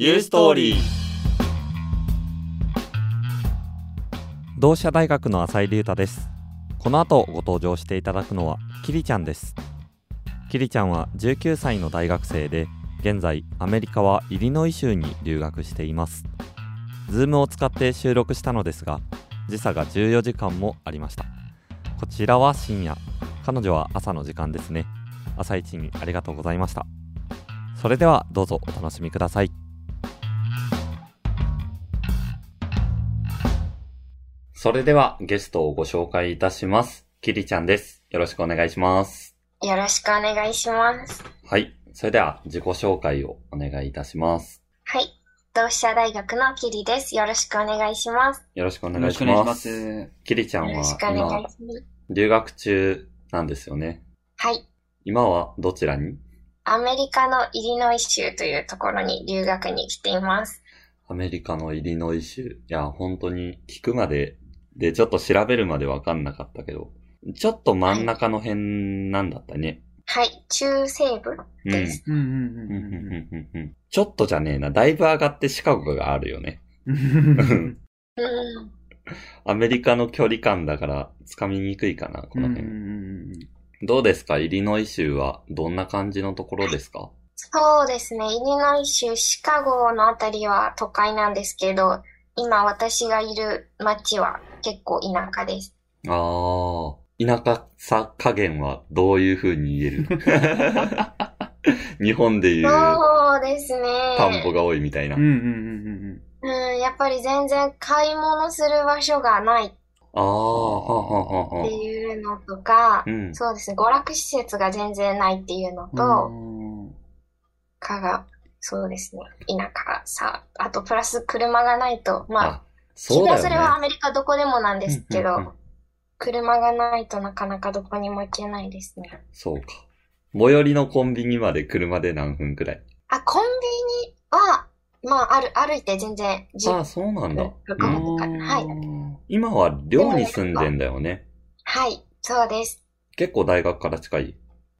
ユーストーリー。同志社大学の浅井隆太です。この後ご登場していただくのはキリちゃんです。キリちゃんは19歳の大学生で現在アメリカはイリノイ州に留学しています。 Zoom を使って収録したのですが時差が14時間もありました。こちらは深夜。彼女は朝の時間ですね。朝一にありがとうございました。それではどうぞお楽しみください。それではゲストをご紹介いたします。キリちゃんです。よろしくお願いします。よろしくお願いします。はい。それでは自己紹介をお願いいたします。はい。同志社大学のキリです。よろしくお願いします。よろしくおよ願いしま。ますす。キリちゃんはよろしくお願い今、します。留学中なんですよね。はい。今はどちらに？アメリカのイリノイ州というところに留学に来ています。アメリカのイリノイ州。いや、本当に聞くまで、で、ちょっと調べるまでわかんなかったけど、ちょっと真ん中の辺なんだったね。はい。中西部うん。です。うんうんうんうんうんうんちょっとじゃねえな。だいぶ上がってシカゴがあるよね。アメリカの距離感だから、つかみにくいかな、この辺。うんどうですか？イリノイ州はどんな感じのところですか？そうですね。イリノイ州、シカゴのあたりは都会なんですけど、今私がいる町は結構田舎です。あー、田舎さ加減はどういう風に言える 日本でいうそうですね。田んぼが多いみたいな。うんうんうんうん、やっぱり全然買い物する場所がないああはあはあはっていうのとか、うん。そうですね、娯楽施設が全然ないっていうのうと、ん。かが、そうですね、田舎さ、あとプラス車がないと、まあ、あ、そうだよね。それはアメリカどこでもなんですけど、うんうんうん車がないとなかなかどこにも行けないですね。そうか。最寄りのコンビニまで車で何分くらい？あ、コンビニは、まあ、ある、歩いて全然10ああ、そうなんだ。はい。今は寮に住んでんだよね。はい、そうです。結構大学から近い？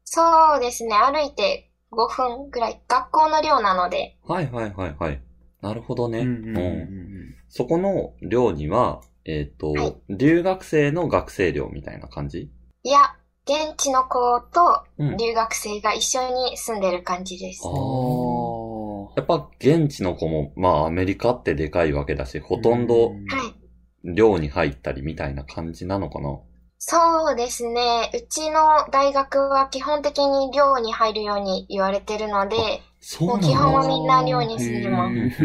そうですね、歩いて5分ぐらい。学校の寮なので、はいはいはいはい。なるほどね。うんうんうんうんそこの寮には、えっ、と、はい留学生の学生寮みたいな感じ？いや、現地の子とうん。留学生が一緒に住んでる感じです。ああ。やっぱ現地の子も、まあアメリカってでかいわけだし、ほとんどうんはい。寮に入ったりみたいな感じなのかな？そうですね。うちの大学は基本的に寮に入るように言われてるので、そう。もう基本はみんな寮に住んでまへす。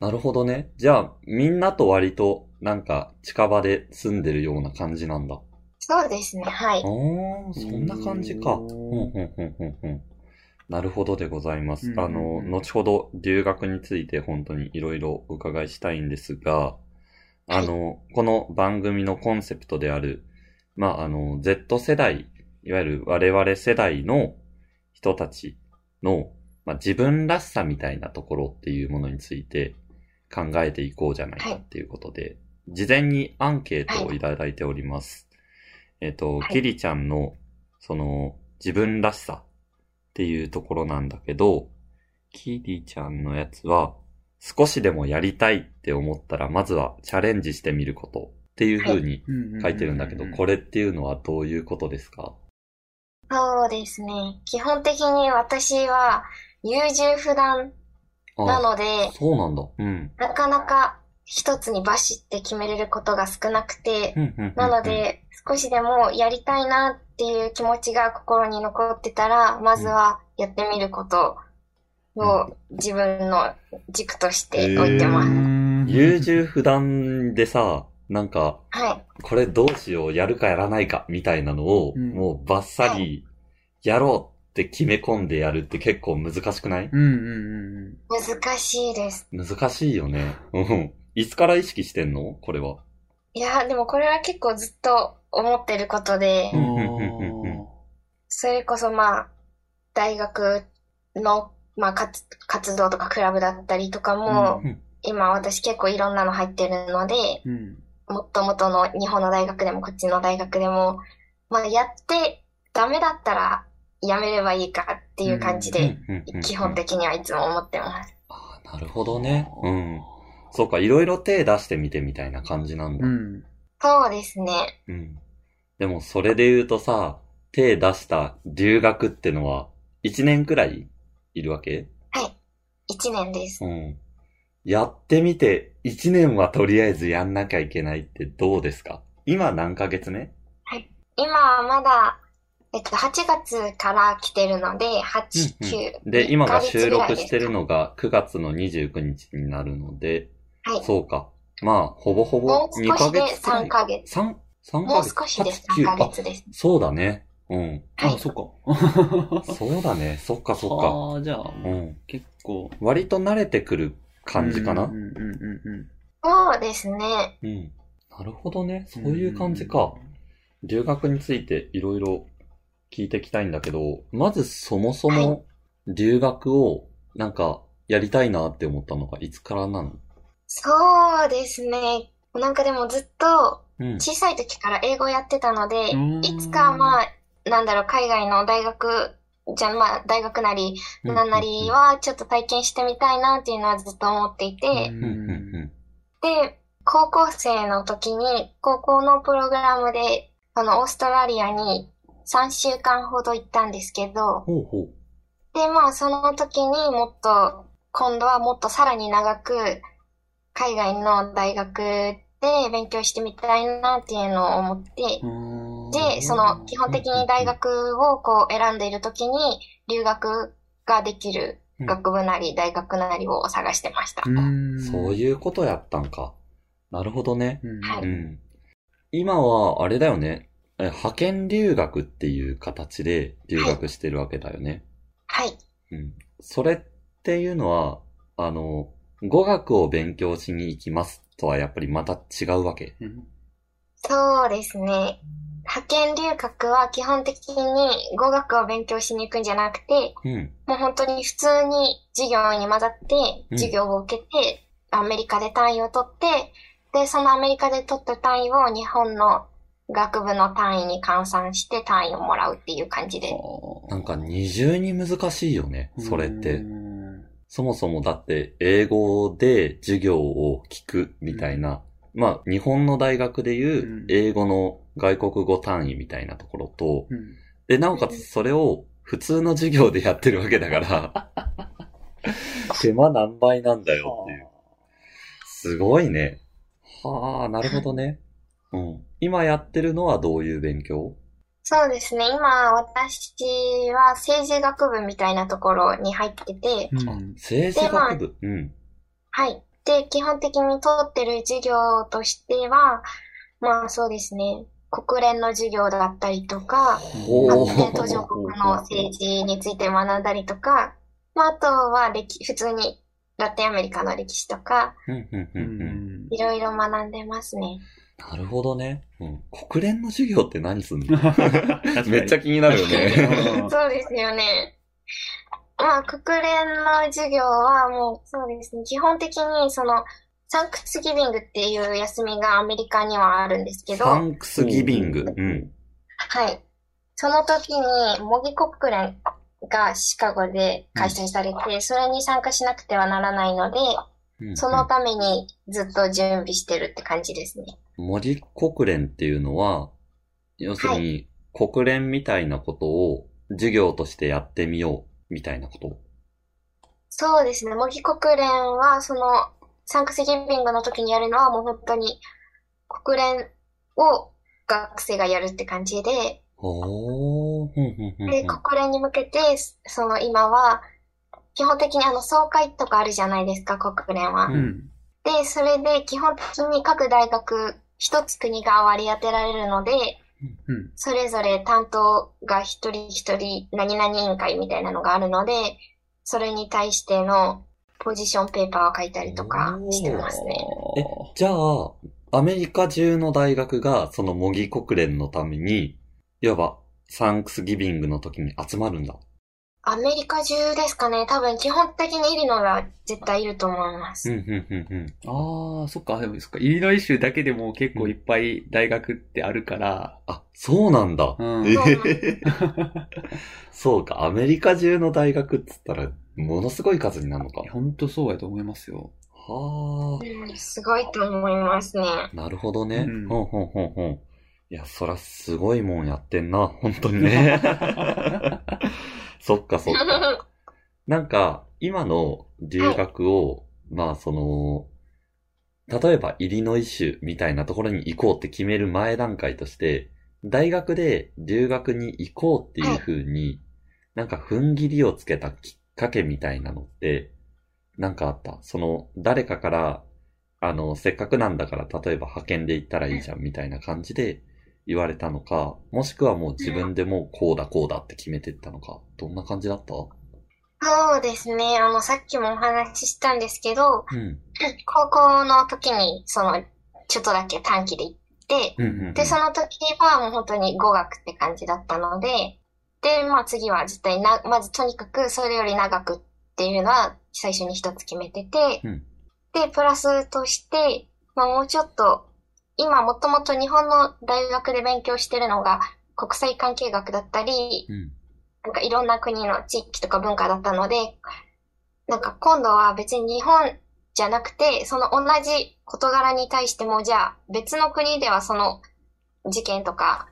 ーなるほどね。じゃあ、みんなと割と、なんか、近場で住んでるような感じなんだ。あそうですね。はい。あ、そんな感じか。ううんん、うん、うん、うん、うん。なるほどでございます。うんあの、後ほど留学について本当にいろいろお伺いしたいんですが、あの、この番組のコンセプトである、まあ、あの、Z 世代、いわゆる我々世代の人たちの、まあ、自分らしさみたいなところっていうものについて考えていこうじゃないかっていうことで、事前にアンケートをいただいております。えっ、と、はい。キリちゃんの、その、自分らしさっていうところなんだけど、キリちゃんのやつは、少しでもやりたいって思ったら、まずはチャレンジしてみることっていう風に書いてるんだけど、これっていうのはどういうことですか？そうですね。基本的に私は優柔不断なあ、ので、そうなんだ。うん。なかなか一つにバシって決めれることが少なくて、うんうんうんうんなの、で、少しでもやりたいなっていう気持ちが心に残ってたら、まずはやってみることを自分の軸として置いてます。優柔不断でさ、なんか、はい。これどうしよう、やるかやらないか、みたいなのを、うんもうバッサリ、やろうって決め込んでやるって結構難しくない？うんうんうん難しいです。難しいよね。うん。いつから意識してんの？これは。いや、でもこれは結構ずっと思ってることでそれこそまあ、大学の、まあ、活活動とかクラブだったりとかも、うん今私結構いろんなの入ってるので、うんもっともとの日本の大学でもこっちの大学でも、まあ、やってダメだったらやめればいいかっていう感じで、基本的にはいつも思ってます。あなるほどね。うん。そうか、いろいろ手出してみてみたいな感じなんだ。うん。そうですね。うん。でも、それで言うとさ、手出した留学ってのは、1年くらいいるわけ？一年です。うん。やってみて、1年はとりあえずやんなきゃいけないってどうですか？今何ヶ月目？今はまだ、えっと、8月から来てるので、8、9。で、今が収録してるの。のが9月の29日になるので、はい。そうか。まあ、ほぼほぼもう2少しでヶ月くらい。3ヶ月。三三ヶもう月少しで8 3ヶ9月です。あそうだね。うん。あ、はいそっか。そうだね。そっかそっか。ああ、じゃあ、うん。結構。割と慣れてくる感じかなうんうんうんうんそうですね。うん。なるほどね。そううん。いう感じか。留学についていろいろ聞いていきたいんだけど、まずそもそはも留学をなんかやりたいなって思ったのがいつからなの？そうですね。なんかでもずっとうん。小さい時から英語やってたので、うん。いつかまあ、なんだろう、海外の大学、じゃあまあ、大学なり、なんなりはちょっと体験してみたいなっていうのはずっと思っていて、うん。で、高校生の時に、高校のプログラムで、あの、オーストラリアに3週間ほど行ったんですけど、ほうほう。で、まあ、その時にもっと、今度はもっとさらに長く、海外の大学で勉強してみたいなっていうのを思って、うん。で、その、基本的に大学をこう選んでいる時に、留学ができる学部なり大学なりを探してました。うん。そういうことやったんか。なるほどね。うん。はいうん。今は、あれだよね。え派遣留学っていう形で留学してるわけだよね。はい。うん。それっていうのは、あの、語学を勉強しに行きますとはやっぱりまた違うわけ？うんそうですね。派遣留学は基本的に語学を勉強しに行くんじゃなくて、うん。もう本当に普通に授業に混ざって、うん授業を受けて、アメリカで単位を取って、で、そのアメリカで取った単位を日本の学部の単位に換算して単位をもらうっていう感じで。なんか二重に難しいよね、それってう。んそもそもだって英語で授業を聞くみたいな、まあ日本の大学でいううん英語の外国語単位みたいなところと、うん。で、なおかつそれを普通の授業でやってるわけだから、手間何倍なんだよっていう。すごいね。はあ、なるほどね。うん。今やってるのはどういう勉強？そうですね。今、私は政治学部みたいなところに入ってて、うん。政治学部？うん。はい。で、基本的に取ってる授業としては、まあそうですね。国連の授業だったりとか、発展途上国の政治について学んだりとか、まああとは歴、普通にラテンアメリカの歴史とか。いろいろ学んでますね。なるほどね。うん。国連の授業って何すんの？めっちゃ気になるよね。う んそうですよね。まあ、国連の授業はもう、そうですね。基本的に、その、サンクスギビングっていう休みがアメリカにはあるんですけど、サンクスギビング。うん。はい。その時に、模擬国連がシカゴで開催されて、それに参加しなくてはならないので、うんそのためにずっと準備してるって感じですね。模擬国連っていうのは、要するに、国連みたいなことを授業としてやってみよう、みたいなこと？そうですね。模擬国連は、その、サンクスギビングの時にやるのはもう本当に国連を学生がやるって感じで、ほー、ふんふんふんふで、ん。国連に向けて、その今は、基本的にあの総会とかあるじゃないですか、国連は。ううん。で、それで基本的に各大学一つ国が割り当てられるので、うん。それぞれ担当が一人一人何々委員会みたいなのがあるので、それに対してのポジションペーパーを書いたりとかしてますね。えじゃあ、アメリカ中の大学がその模擬国連のために、いわばサンクスギビングの時に集まるんだ。アメリカ中ですかね。多分基本的にいるのは絶対いると思います。うん、うん、うん、うん。ああ、そっか、でもそっか。イリノイ州だけでも結構いっぱい大学ってあるから、あ、そうなんだ。うんえそうか、アメリカ中の大学っつったら、ものすごい数になるのか。ほんとそうやと思いますよ。はうんすごいと思いますね。あ、なるほどね。うんほんほんほんほん。いや、そらすごいもんやってんな、本当にね。そっかそっか。なんか、今の留学を、まあその、例えばイリノイ州みたいなところに行こうって決める前段階として、大学で留学に行こうっていう風に、なんか踏ん切りをつけたきっかけみたいなのって、なんかあった？その、誰かから、あの、せっかくなんだから、例えば派遣で行ったらいいじゃんみたいな感じで言われたのか、もしくはもう自分でもうこうだこうだって決めてったのか、どんな感じだった？そうですね。あの、さっきもお話ししたんですけど、うん。高校の時に、その、ちょっとだけ短期で行って、うんうんうん。で、その時はもう本当に語学って感じだったので、で、まあ次は絶対な、まずとにかくそれより長くっていうのは最初に一つ決めてて、うんで、プラスとして、まあもうちょっと、今もともと日本の大学で勉強してるのが国際関係学だったり、うん。なんかいろんな国の地域とか文化だったので、なんか今度は別に日本じゃなくて、その同じ事柄に対しても、じゃあ別の国ではその事件とか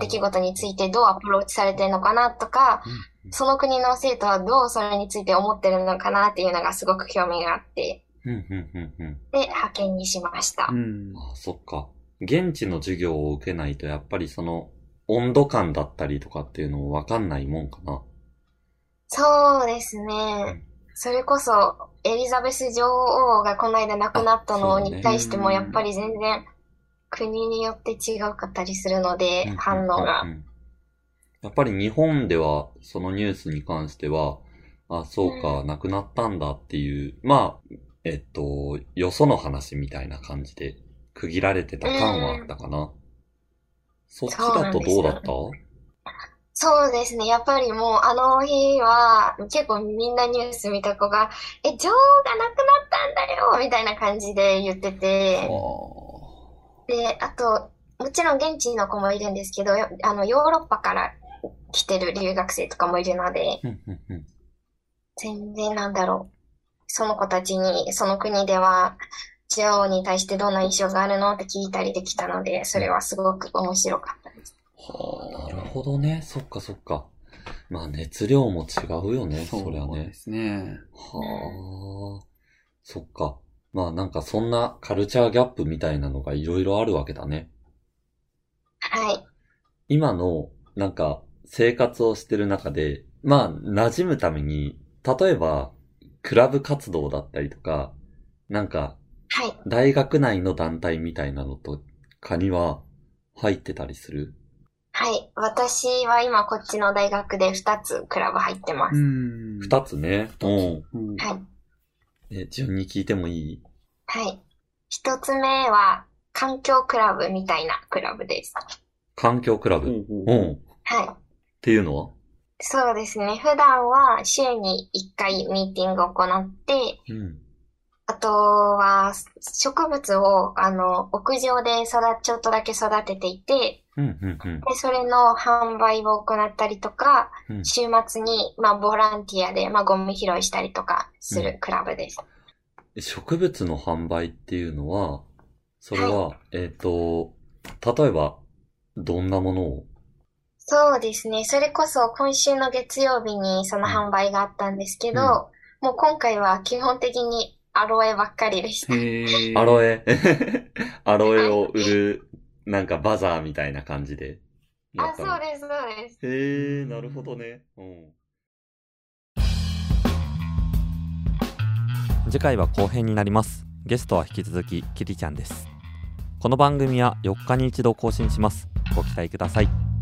出来事についてどうアプローチされてるのかなとか、うん。その国の生徒はどうそれについて思ってるのかなっていうのがすごく興味があって、うん、うん、うん、うん。で、派遣にしましたう。ん。ああ、そっか。現地の授業を受けないと、やっぱりその、温度感だったりとかっていうのをわかんないもんかな。そうですね。それこそ、エリザベス女王がこの間亡くなったのに対しても、やっぱり全然国によって違うかったりするので、反応がうん。うんうんやっぱり日本では、そのニュースに関しては、あ、そうか、亡くなったんだっていう、まあ、えっと、よその話みたいな感じで区切られてた感はあったかな。そっちだとどうだった？そうですね。やっぱりもうあの日は結構みんなニュース見た子が、え、女王が亡くなったんだよみたいな感じで言ってて、で、あと、もちろん現地の子もいるんですけど、よあの、ヨーロッパから来てる留学生とかもいるので、全然なんだろう。その子たちに、その国では、女王に対してどんな印象があるのって聞いたりできたので、それはすごく面白かったです。はあ、なるほどね。そっかそっか。まあ熱量も違うよね、そりゃねそうで。すね。はあ、そっか。まあなんかそんなカルチャーギャップみたいなのがいろいろあるわけだね。はい。今のなんか生活をしてる中で、まあ馴染むために、例えばクラブ活動だったりとか、なんかはい。大学内の団体みたいなのとかには入ってたりする？はい。私は今こっちの大学で2つクラブ入ってます。ん二つね。うん。うんはい。え、順に聞いてもいい？はい。一つ目は、環境クラブみたいなクラブです。環境クラブ。うんはい。っていうのは？そうですね。普段は週に1回ミーティングを行って、うん。あとは植物をあの屋上で育ちょっとだけ育てていて、うん、うん、うん。で、それの販売を行ったりとか、うん。週末に、まあ、ボランティアで、まあ、ゴミ拾いしたりとかするクラブです。植物の販売っていうのは、それは、えっ、と、例えば、どんなものをそうですね。それこそ今週の月曜日にその販売があったんですけど、うんもう今回は基本的にアロエばっかりでした。アロエ アロエを売る、なんかバザーみたいな感じで。やあ、ったのそうです、そうです。へえ、なるほどね。うん。次回は後編になりますゲストは引き続きキリちゃんですこの番組は4日に一度更新しますご期待ください